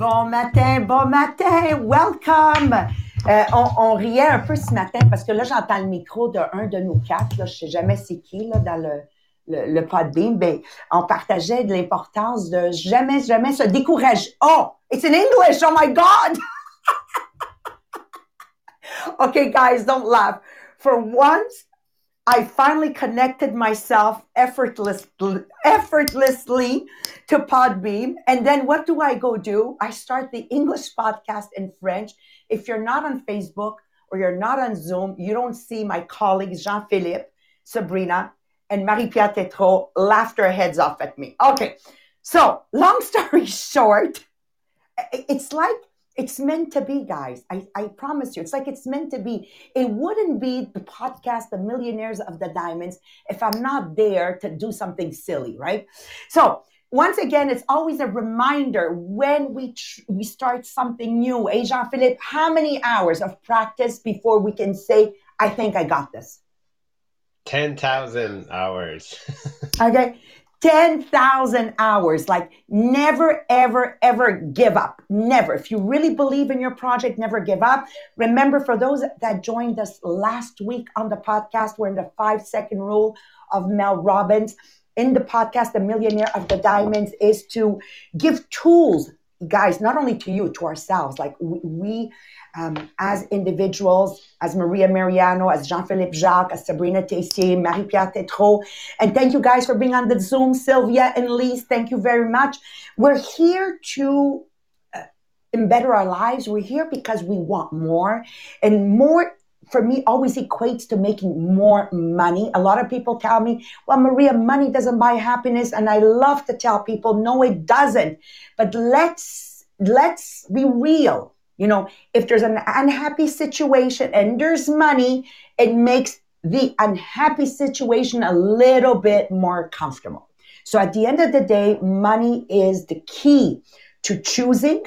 Bon matin, bon matin, welcome. Euh, on, riait un peu ce matin parce que là, j'entends le micro d'un de nos quatre. Là, je sais jamais c'est qui là, dans le, le, le podbeam. Ben, on partageait de l'importance de jamais, jamais se décourager. Oh, it's in English. Oh my God. okay, guys, don't laugh. For once, I finally connected myself effortlessly, effortlessly to Podbean. And then what do I go do? I start the English podcast in French. If you're not on Facebook or you're not on Zoom, you don't see my colleagues Jean Philippe, Sabrina, and Marie Pier Tétreault laugh their heads off at me. Okay. So, long story short, it's like it's meant to be, guys. I, I promise you. It's like it's meant to be. It wouldn't be the podcast, The Millionaires of the Diamonds, if I'm not there to do something silly, right? So, once again, it's always a reminder when we tr- we start something new. Hey, Jean Philippe, how many hours of practice before we can say, I think I got this? 10,000 hours. okay. 10,000 hours. Like never, ever, ever give up. Never. If you really believe in your project, never give up. Remember, for those that joined us last week on the podcast, we're in the five second rule of Mel Robbins. In the podcast, The Millionaire of the Diamonds is to give tools, guys, not only to you, to ourselves. Like we, we um, as individuals, as Maria Meriano, as Jean-Philippe Jacques, as Sabrina Tessier, Marie-Pier Tétreault. And thank you guys for being on the Zoom, Sylvia and Lise. Thank you very much. We're here to uh, better our lives. We're here because we want more and more for me always equates to making more money. A lot of people tell me, well, Maria, money doesn't buy happiness. And I love to tell people, no, it doesn't. But let's, let's be real you know, if there's an unhappy situation and there's money, it makes the unhappy situation a little bit more comfortable. So at the end of the day, money is the key to choosing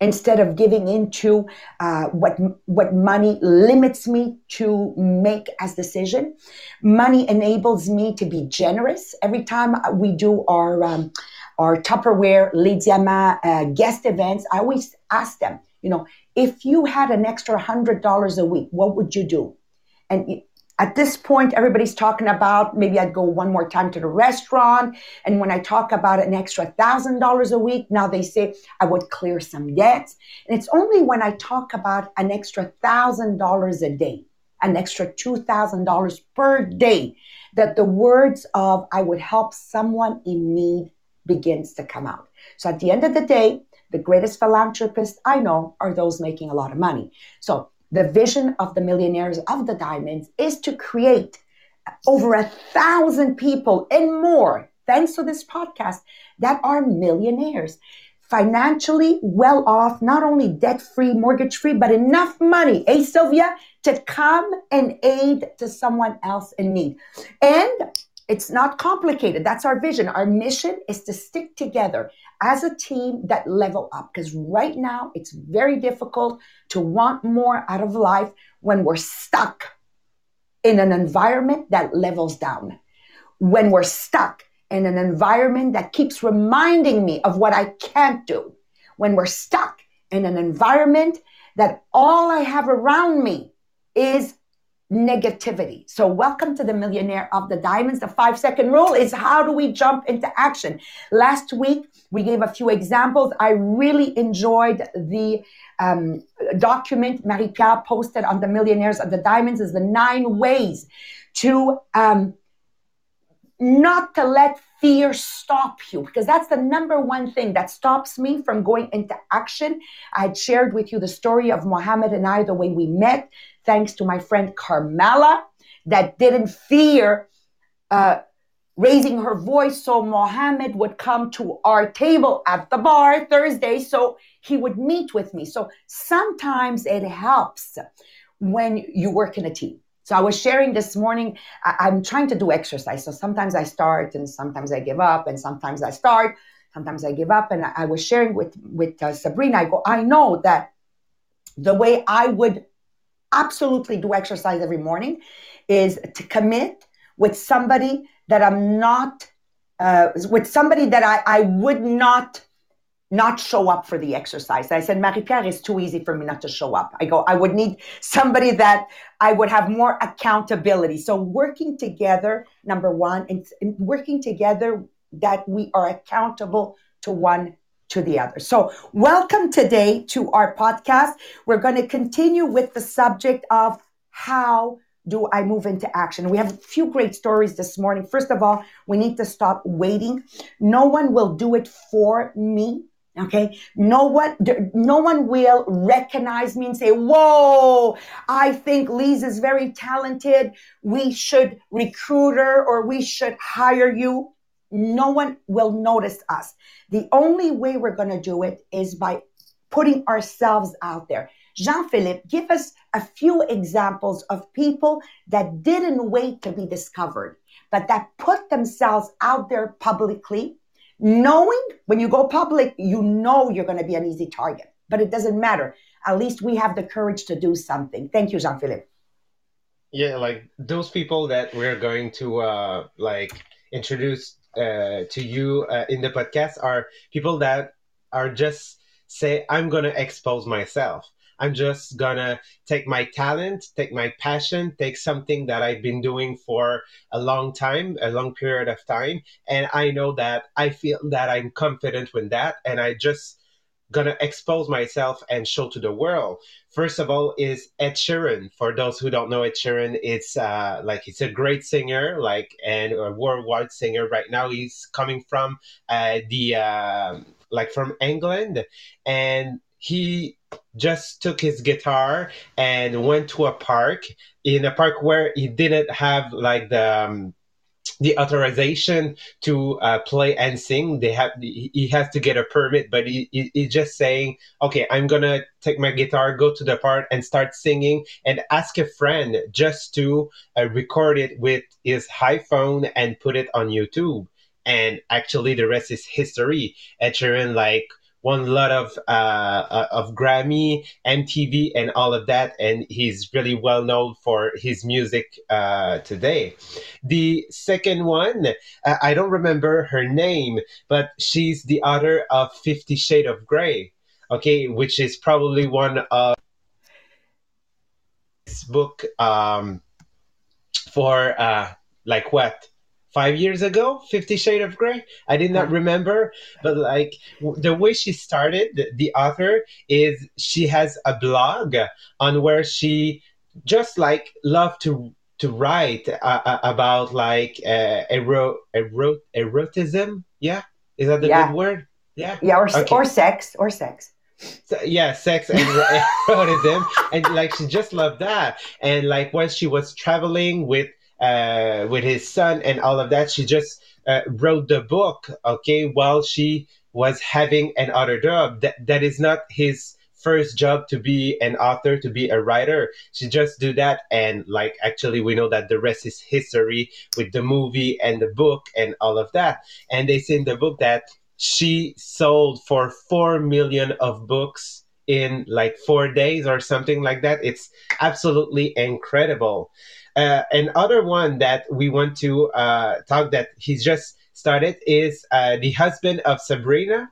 instead of giving into uh, what what money limits me to make as a decision. Money enables me to be generous. Every time we do our um, our Tupperware Les Diamants uh, guest events, I always ask them, you know, if you had an extra hundred dollars a week, what would you do? And at this point, everybody's talking about maybe I'd go one more time to the restaurant. And when I talk about an extra thousand dollars a week, now they say I would clear some debts. And it's only when I talk about an extra thousand dollars a day, an extra two thousand dollars per day, that the words of I would help someone in need begins to come out. So at the end of the day, the greatest philanthropists I know are those making a lot of money. So the vision of the millionaires of the diamonds is to create over a thousand people and more, thanks to this podcast, that are millionaires. Financially well off, not only debt free, mortgage free, but enough money, eh, Sylvia, to come and aid to someone else in need. And it's not complicated. That's our vision. Our mission is to stick together as a team that level up because right now it's very difficult to want more out of life when we're stuck in an environment that levels down. When we're stuck in an environment that keeps reminding me of what I can't do. When we're stuck in an environment that all I have around me is negativity. So, welcome to the Millionaire of the Diamonds. The five second rule is how do we jump into action? Last week, we gave a few examples. I really enjoyed the um, document Marie Pier posted on the Millionaires of the Diamonds is the nine ways to um, not to let fear stop you because that's the number one thing that stops me from going into action. I had shared with you the story of Mohammed and I, the way we met, thanks to my friend Carmela, that didn't fear uh, raising her voice. So Mohammed would come to our table at the bar Thursday. So he would meet with me. So sometimes it helps when you work in a team. So I was sharing this morning, I, am trying to do exercise. So sometimes I start and sometimes I give up and sometimes I start, sometimes I give up. And I, I was sharing with, with uh, Sabrina, I go, I know that the way I would absolutely do exercise every morning is to commit with somebody that I'm not, uh, with somebody that I, I would not not show up for the exercise. I said, Marie Pier, it's too easy for me not to show up. I go, I would need somebody that I would have more accountability. So working together, number one, and working together that we are accountable to one to the other. So welcome today to our podcast. We're going to continue with the subject of how do I move into action? We have a few great stories this morning. First of all, we need to stop waiting. No one will do it for me. Okay. No one, no one will recognize me and say, whoa, I think Lise is very talented. We should recruit her or we should hire you. No one will notice us. The only way we're going to do it is by putting ourselves out there. Jean Philippe, give us a few examples of people that didn't wait to be discovered, but that put themselves out there publicly, knowing when you go public, you know you're going to be an easy target, but it doesn't matter. At least we have the courage to do something. Thank you, Jean Philippe. Yeah, like those people that we're going to uh, like introduce uh, to you uh, in the podcast are people that are just say, I'm going to expose myself. I'm just gonna take my talent, take my passion, take something that I've been doing for a long time, a long period of time. And I know that I feel that I'm confident with that. And I just gonna expose myself and show to the world. First of all, is Ed Sheeran. For those who don't know Ed Sheeran, it's uh, like he's a great singer, like and a worldwide singer. Right now, he's coming from uh, the uh, like from England, and he just took his guitar and went to a park in a park where he didn't have like the um, the authorization to uh, play and sing. They have he has to get a permit but he, he, he's just saying okay i'm gonna take my guitar go to the park and start singing and ask a friend just to uh, record it with his iphone and put it on youtube. And actually the rest is history. Ed Sheeran like won a lot of uh, uh of Grammy, MTV, and all of that, and he's really well known for his music uh, today. The second one, uh, I don't remember her name, but she's the author of Fifty Shades of Grey. Okay, which is probably one of this book um, for uh, like what five years ago, Fifty Shade of Grey. I did not remember, but like the way she started, the, the author is she has a blog on where she just like loved to to write uh, uh about like uh, ero, ero, erotism. Yeah, is that the yeah. good word? Yeah, yeah, or okay. or sex or sex. So, yeah, sex and erotism, and like she just loved that. And like when she was traveling with uh, with his son and all of that. She just uh, wrote the book, okay, while she was having another job. That that is not his first job to be an author, to be a writer. She just do that, and like actually, we know that the rest is history with the movie and the book and all of that. And they say in the book that she sold for four million of books in like four days or something like that. It's absolutely incredible. Uh, another one that we want to uh, talk that he's just started is uh, the husband of Sabrina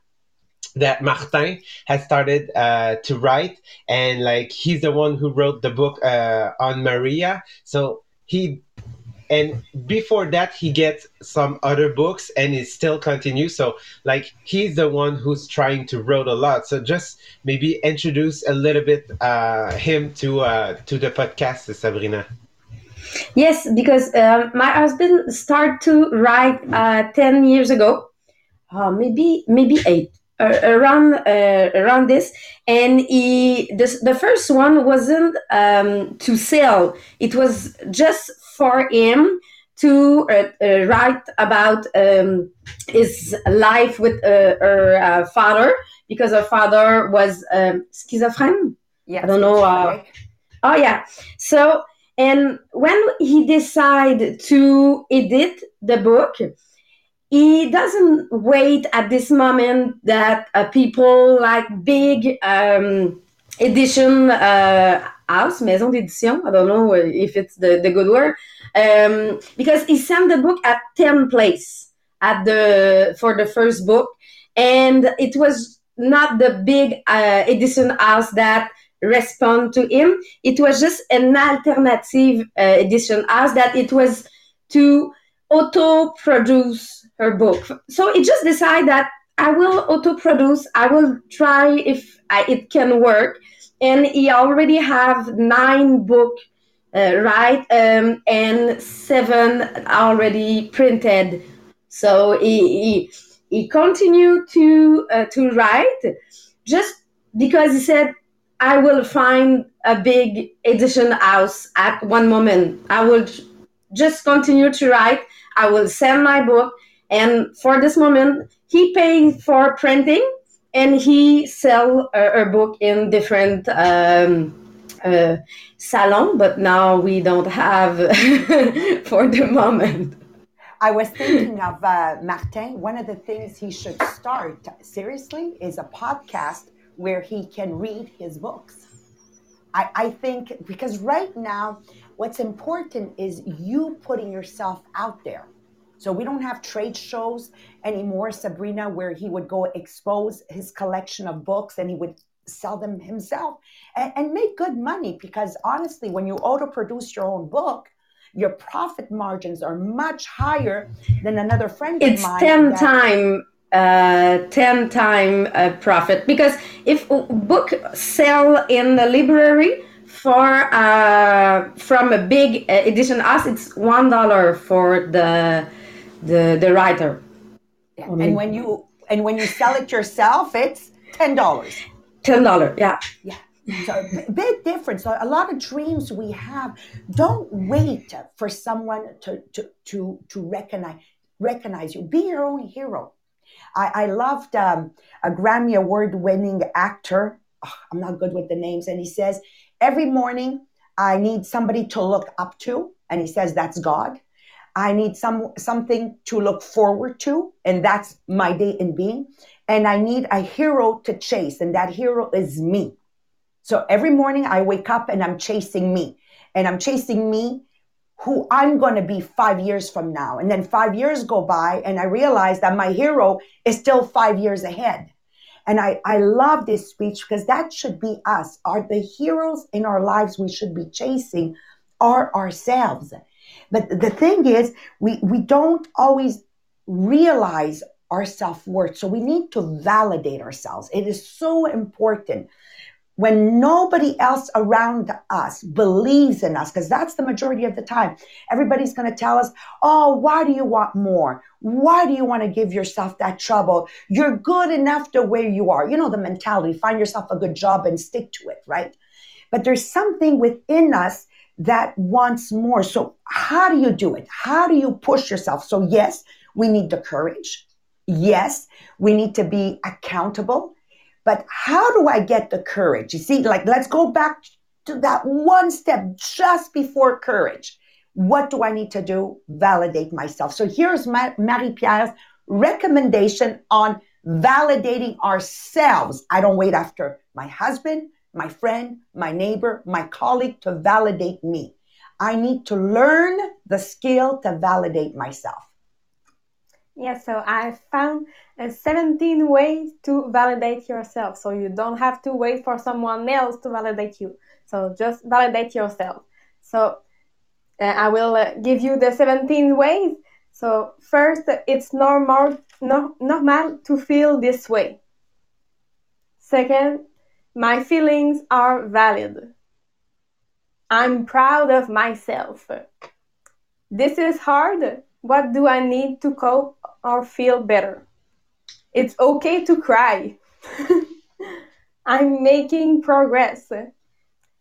that Martin has started uh, to write, and like he's the one who wrote the book uh, on Maria. So he and before that he gets some other books and it still continues. So like he's the one who's trying to write a lot. So just maybe introduce a little bit uh, him to uh, to the podcast sabrina Yes, because uh, my husband started to write uh, ten years ago, uh, maybe maybe eight. Uh, around uh, around this, and he the, the first one wasn't um, to sell; it was just for him to uh, write about um, his life with her father because her father was um, schizophrenic. Yeah, I don't know. oh yeah, so and when he decided to edit the book, he doesn't wait at this moment that uh, people like big um, edition uh, house, maison d'édition. I don't know if it's the, the good word, um, because he sent the book at 10 place at the for the first book, and it was not the big uh, edition house that respond to him. It was just an alternative uh, edition as that it was to auto produce her book. So it just decided that I will auto produce. I will try if I, it can work. And he already have nine book uh, right um, and seven already printed. So he, he, he continued to uh, to write just because he said I will find a big edition house at one moment. I will just continue to write. I will sell my book. And for this moment, he pays for printing and he sell a, a book in different um, uh, salon, but now we don't have for the moment. I was thinking of uh, Martin. One of the things he should start seriously is a podcast where he can read his books. I, I think because right now, what's important is you putting yourself out there. So we don't have trade shows anymore, Sabrina, where he would go expose his collection of books and he would sell them himself and, and make good money. Because honestly, when you auto produce your own book, your profit margins are much higher than another friend it's of mine. 10 that- time uh, 10 time uh, profit because if a book sell in the library for uh, from a big uh, edition house it's one dollar for the the the writer Yeah, And when you and when you sell it yourself, it's ten dollars. ten dollar yeah Yeah. So big difference. So a lot of dreams we have. Don't wait for someone to to to to recognize recognize you. Be your own hero. I, I loved um, a Grammy Award winning actor. Ugh, I'm not good with the names, and he says every morning I need somebody to look up to, and he says that's God. I need some something to look forward to, and that's my day in being. And I need a hero to chase, and that hero is me. So every morning I wake up and I'm chasing me, and I'm chasing me who I'm going to be five years from now. And then five years go by, and I realize that my hero is still five years ahead. And I, I love this speech because that should be us. Are the heroes in our lives we should be chasing are ourselves. But the thing is, we, we don't always realize our self worth. So we need to validate ourselves. It is so important when nobody else around us believes in us, because that's the majority of the time. Everybody's going to tell us, Oh, why do you want more? Why do you want to give yourself that trouble? You're good enough the way you are. You know, the mentality find yourself a good job and stick to it, right? But there's something within us that wants more. So, how do you do it? How do you push yourself? So, yes, we need the courage. Yes, we need to be accountable. But how do I get the courage? You see, like, let's go back to that one step just before courage. What do I need to do? Validate myself. So here's my, Marie Pier's recommendation on validating ourselves. I don't wait after my husband, my friend, my neighbor, my colleague to validate me. I need to learn the skill to validate myself. Yeah, so I found uh, 17 ways to validate yourself. So you don't have to wait for someone else to validate you. So just validate yourself. So uh, I will uh, give you the 17 ways. So first, it's normal, no, normal to feel this way. Second, my feelings are valid. I'm proud of myself. This is hard. What do I need to cope or feel better? It's okay to cry. I'm making progress.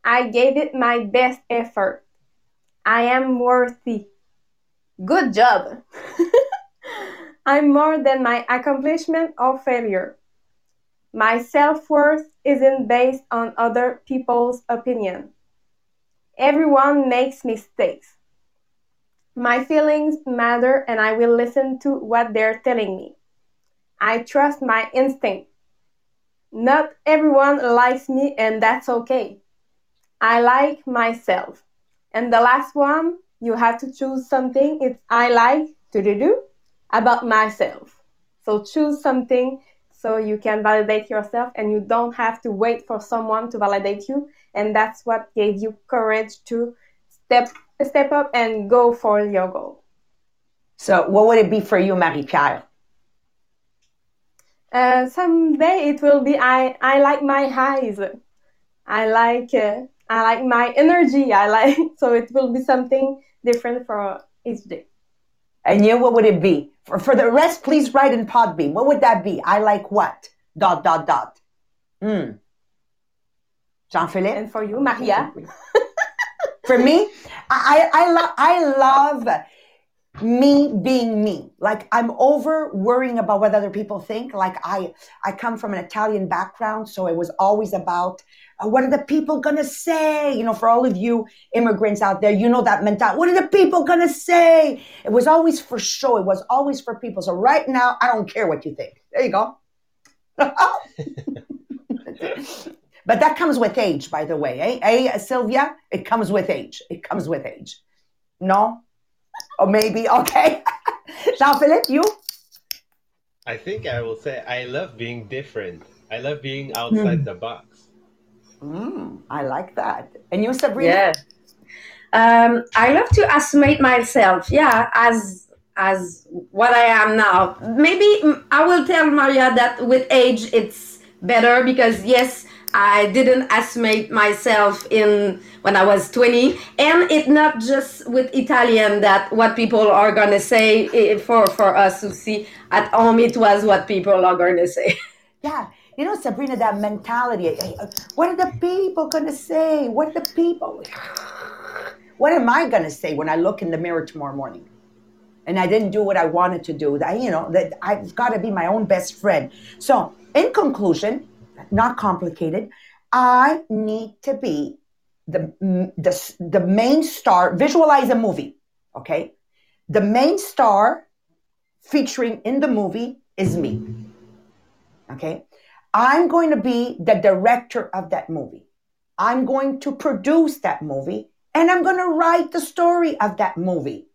I gave it my best effort. I am worthy. Good job. I'm more than my accomplishment or failure. My self worth isn't based on other people's opinion. Everyone makes mistakes. My feelings matter and I will listen to what they're telling me. I trust my instinct. Not everyone likes me and that's okay. I like myself. And the last one, you have to choose something it's I like to do about myself. So choose something so you can validate yourself and you don't have to wait for someone to validate you and that's what gave you courage to step step up and go for your goal So, what would it be for you, Marie Pier? uh, someday it will be i i like my highs i like uh, i like my energy i like so it will be something different for each day And you, what would it be? For, for the rest, please write in Podbean. What would that be? I like what? Dot, dot, dot. Hmm. Jean-Philippe? and for you maria For me, I, I, I, lo- I love me being me. Like I'm over worrying about what other people think. Like I, I come from an Italian background, so it was always about uh, what are the people gonna say? You know, for all of you immigrants out there, you know that mentality. What are the people gonna say? It was always for show. It was always for people. So right now, I don't care what you think. There you go. but that comes with age, by the way. Eh, eh Sylvia? It comes with age. It comes with age. No? Or maybe, okay. Jean Philippe, you? I think I will say I love being different. I love being outside the box. Mm, I like that. And you, Sabrina? Yeah. Um, I love to estimate myself, yeah, as as what I am now. Maybe mm, I will tell Maria that with age it's better because yes, I didn't estimate myself in when I was 20, and it's not just with Italian that what people are gonna say eh, for for us to see at home. It was what people are gonna say. Yeah. You know, Sabrina, that mentality. eh, eh, What are the people to say? What are the people? What am I to say when I look in the mirror tomorrow morning? And I didn't do what I wanted to do. That, you know, that I've got to be my own best friend. So, in conclusion, not complicated, I need to be the, the, the main star. Visualize a movie, okay? The main star featuring in the movie is me. Okay. I'm going to be the director of that movie. I'm going to produce that movie and I'm going to write the story of that movie.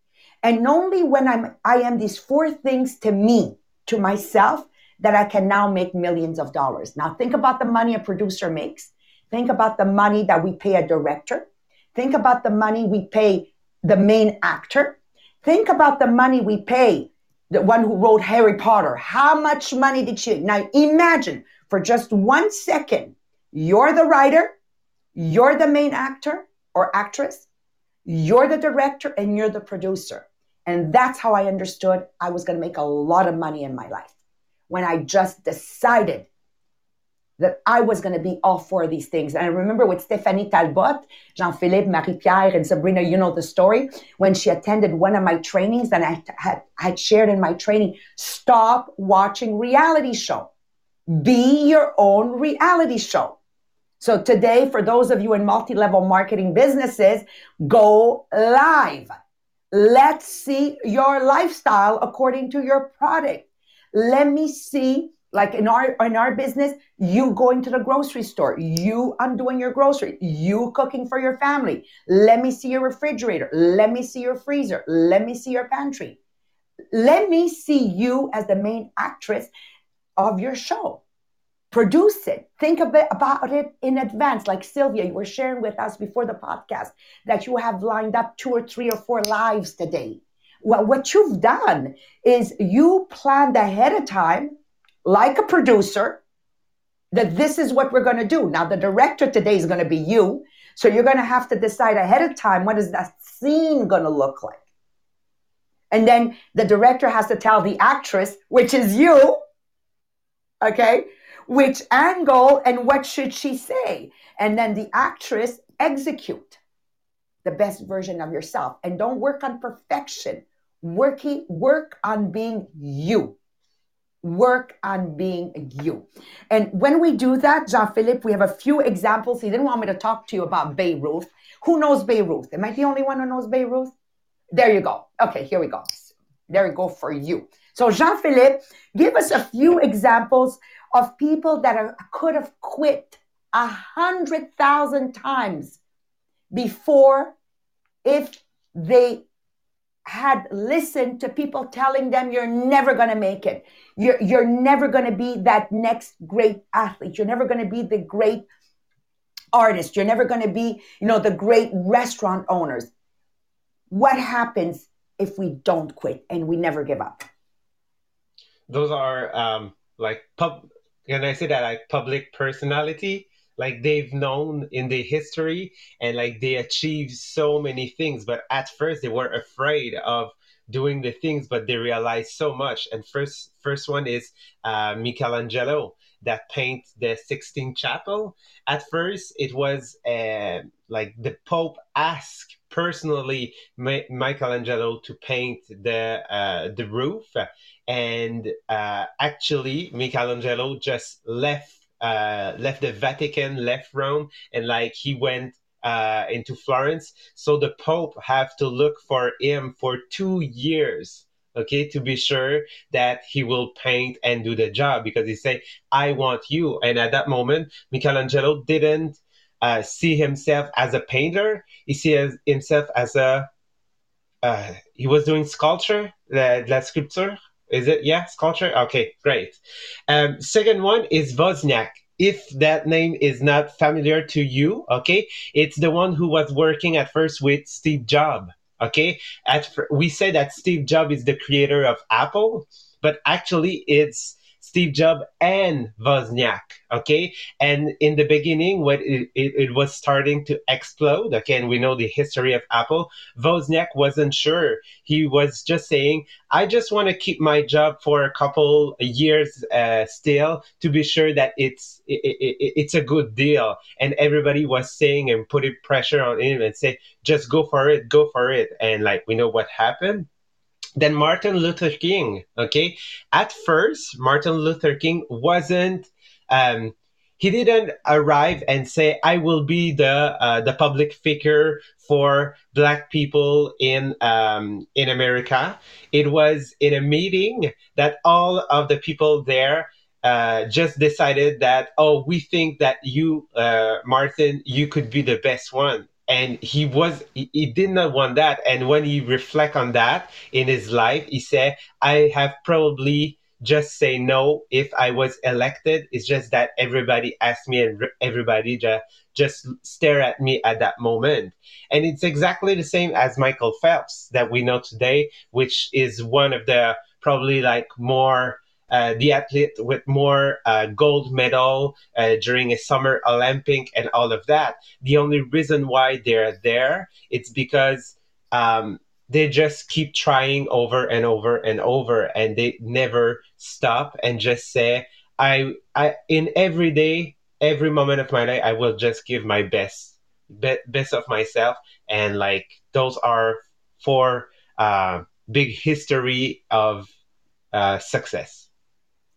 And only when I'm, I am these four things to me, to myself, that I can now make millions of dollars. Now think about the money a producer makes. Think about the money that we pay a director. Think about the money we pay the main actor. Think about the money we pay the one who wrote Harry Potter. How much money did she? Now imagine for just one second, you're the writer, you're the main actor or actress, you're the director, and you're the producer. And that's how I understood I was going to make a lot of money in my life when I just decided that I was going to be all four of these things. And I remember with Stephanie Talbot, Jean-Philippe, Marie-Pier, and Sabrina, you know the story, when she attended one of my trainings and I had, had shared in my training, stop watching reality show. Be your own reality show. So today, for those of you in multi-level marketing businesses, go live. Let's see your lifestyle according to your product. Let me see like in our in our business you going to the grocery store you undoing your grocery you cooking for your family. Let me see your refrigerator. Let me see your freezer. Let me see your pantry. Let me see you as the main actress of your show. Produce it. Think about it in advance. Like sylvia you were sharing with us before the podcast that you have lined up two or three or four lives today well what you've done is you planned ahead of time like a producer that this is what we're going to do. Now, the director today is going to be you. So you're going to have to decide ahead of time what is that scene going to look like. And then the director has to tell the actress, which is you, okay, which angle and what should she say. And then the actress execute the best version of yourself. And don't work on perfection. Working, work on being you work on being you. And when we do that, Jean Philippe, we have a few examples. He didn't want me to talk to you about Beirut. Who knows Beirut? Am I the only one who knows Beirut? There you go. Okay, here we go. There we go for you. So, Jean Philippe, give us a few examples of people that are, could have quit a hundred thousand times before if they had listened to people telling them you're never going to make it. You're, you're never going to be that next great athlete. You're never going to be the great artist. You're never going to be, you know, the great restaurant owners. What happens if we don't quit and we never give up? Those are um, like pub. Can I say that like public personality? Like they've known in the history and like they achieved so many things but at first they were afraid of doing the things but they realized so much and first first one is uh, michelangelo that paint the Sistine Chapel. At first, it was uh, like the Pope asked personally Ma- Michelangelo to paint the uh, the roof, and uh, actually Michelangelo just left uh, left the Vatican, left Rome, and like he went uh, into Florence. So the Pope have to look for him for two years, okay, to be sure that he will paint and do the job because he say, "I want you." And at that moment, Michelangelo didn't uh, see himself as a painter; he sees himself as a uh, he was doing sculpture, la, la sculpture, is it? Yeah, sculpture. Okay, great. Um, second one is Wozniak. If that name is not familiar to you, okay, it's the one who was working at first with Steve Jobs. Okay, at we say that Steve Jobs is the creator of Apple, but actually it's Steve Jobs and Wozniak. Okay. And in the beginning, when it, it, it, was starting to explode, again, we know the history of Apple, Wozniak wasn't sure. He was just saying, I just want to keep my job for a couple years uh, still to be sure that it's it, it, it's a good deal. And everybody was saying and putting pressure on him and say, just go for it, go for it. And like, we know what happened then Martin Luther King. Okay, at first Martin Luther King wasn't. Um, he didn't arrive and say, "I will be the uh, the public figure for Black people in um, in America." It was in a meeting that all of the people there uh, just decided that, "Oh, we think that you, uh, Martin, you could be the best one." And he was he, he, did not want that. And when he reflect on that in his life he said i have probably just say no if i was elected. It's just that everybody asked me and everybody just just stare at me at that moment. And it's exactly the same as michael phelps that we know today which is one of the probably like more uh, the athlete with more uh, gold medal uh, during a summer Olympic and all of that. The only reason why they're there, it's because um, they just keep trying over and over and over, and they never stop and just say, "I, I, in every day, every moment of my life, I will just give my best, be- best of myself." And like those are four uh, big history of uh, success.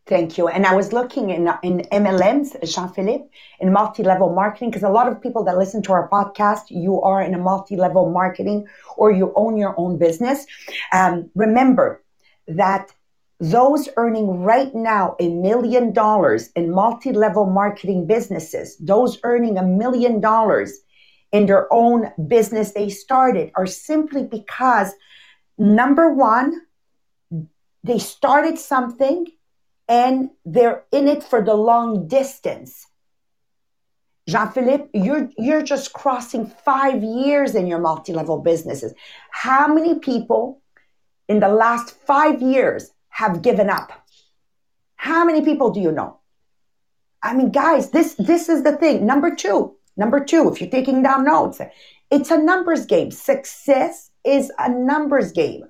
Thank you. And I was looking in, in MLMs, Jean Philippe, in multi level marketing, because a lot of people that listen to our podcast, you are in a multi level marketing or you own your own business. Um, remember that those earning right now a million dollars in multi level marketing businesses, those earning a million dollars in their own business they started, are simply because number one, they started something and they're in it for the long distance. Jean Philippe, you're, you're just crossing five years in your multi level businesses. How many people in the last five years have given up? How many people do you know? I mean, guys, this, this is the thing. Number two, number two, if you're taking down notes, it's a numbers game. Success is a numbers game.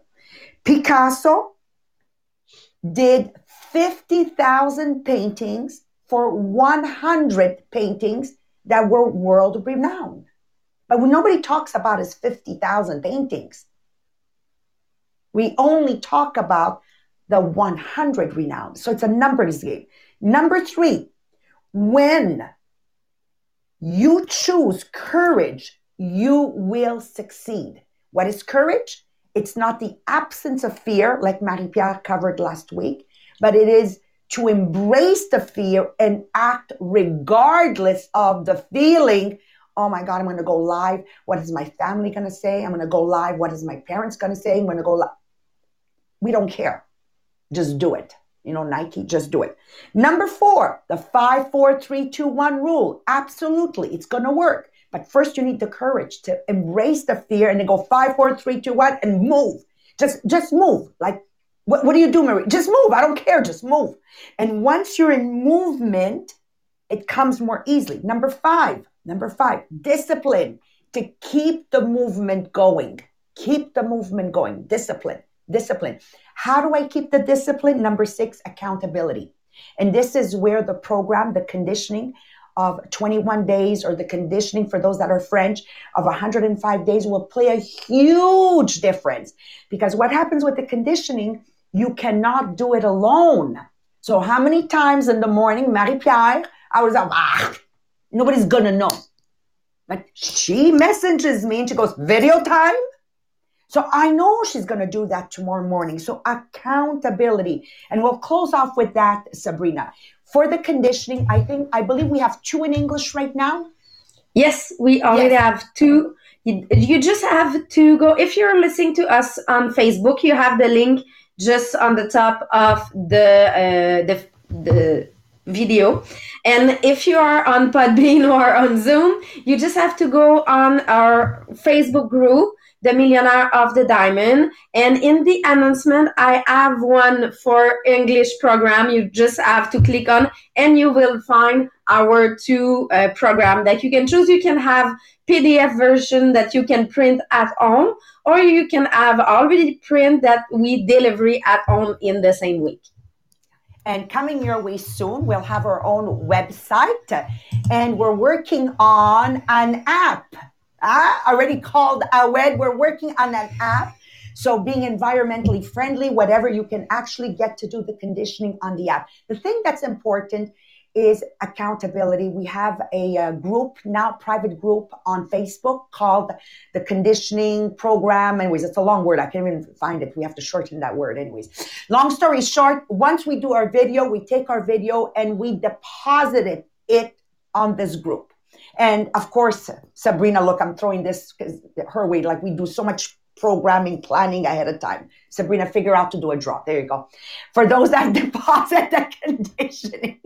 Picasso did 50,000 paintings for 100 paintings that were world renowned. But nobody talks about his 50,000 paintings. We only talk about the 100 renowned. So it's a numbers game. Number three, when you choose courage, you will succeed. What is courage? It's not the absence of fear, like Marie Pier covered last week but it is to embrace the fear and act regardless of the feeling oh my God, I'm going to go live. What is my family going to say? I'm going to go live. What is my parents going to say? I'm going to go live. We don't care. Just do it. You know, Nike, just do it. Number four, the five, four, three, two, one rule. Absolutely, it's going to work. But first, you need the courage to embrace the fear and then go five, four, three, two, one, and move. Just, just move. Like, what, what do you do, Marie? Just move. I don't care. Just move. And once you're in movement, it comes more easily. Number five, number five, discipline to keep the movement going. Keep the movement going. Discipline, discipline. How do I keep the discipline? Number six, accountability. And this is where the program, the conditioning of 21 days, or the conditioning for those that are French of 105 days will play a huge difference. Because what happens with the conditioning, you cannot do it alone. So, how many times in the morning, Marie Pier, I was like, ah, nobody's gonna know. But she messages me and she goes, video time? So I know she's going to do that tomorrow morning. So accountability. And we'll close off with that, Sabrina. For the conditioning, I think, I believe we have two in English right now. Yes, we already yes. have two. You, you just have to go, if you're listening to us on Facebook, you have the link just on the top of the, uh, the, the video. And if you are on Podbean or on Zoom, you just have to go on our Facebook group, The Millionaire of the Diamond. And in the announcement, I have one for English program. You just have to click on and you will find our two uh, program that you can choose. You can have PDF version that you can print at home, or you can have already print that we deliver at home in the same week. And coming your way soon, we'll have our own website and we're working on an app. Uh, already called Awed. We're working on an app. So being environmentally friendly, whatever you can actually get to do the conditioning on the app. The thing that's important is accountability. We have a, a, group now, private group on Facebook called the Conditioning Program. Anyways, it's a long word. I can't even find it. We have to shorten that word. Anyways, long story short, once we do our video, we take our video and we deposit it, it on this group. And of course, Sabrina, look, I'm throwing this her way. Like we do so much programming, planning ahead of time. Sabrina, figure out to do a drop. There you go. For those that deposit the conditioning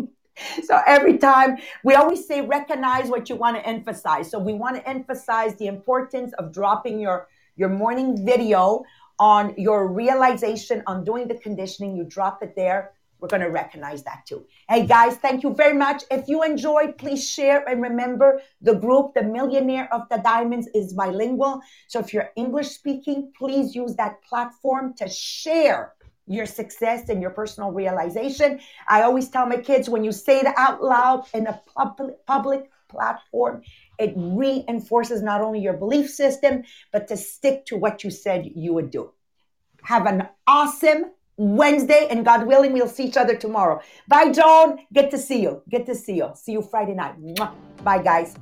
so every time we always say recognize what you want to emphasize so we want to emphasize the importance of dropping your your morning video on your realization on doing the conditioning you drop it there we're going to recognize that too hey guys thank you very much if you enjoyed please share and remember the group the millionaire of the diamonds is bilingual so if you're english speaking please use that platform to share your success and your personal realization. I always tell my kids when you say it out loud in a public, public platform, it reinforces not only your belief system, but to stick to what you said you would do. Have an awesome Wednesday, and God willing, we'll see each other tomorrow. Bye, Joan. Get to see you. Get to see you. See you Friday night. Bye, guys.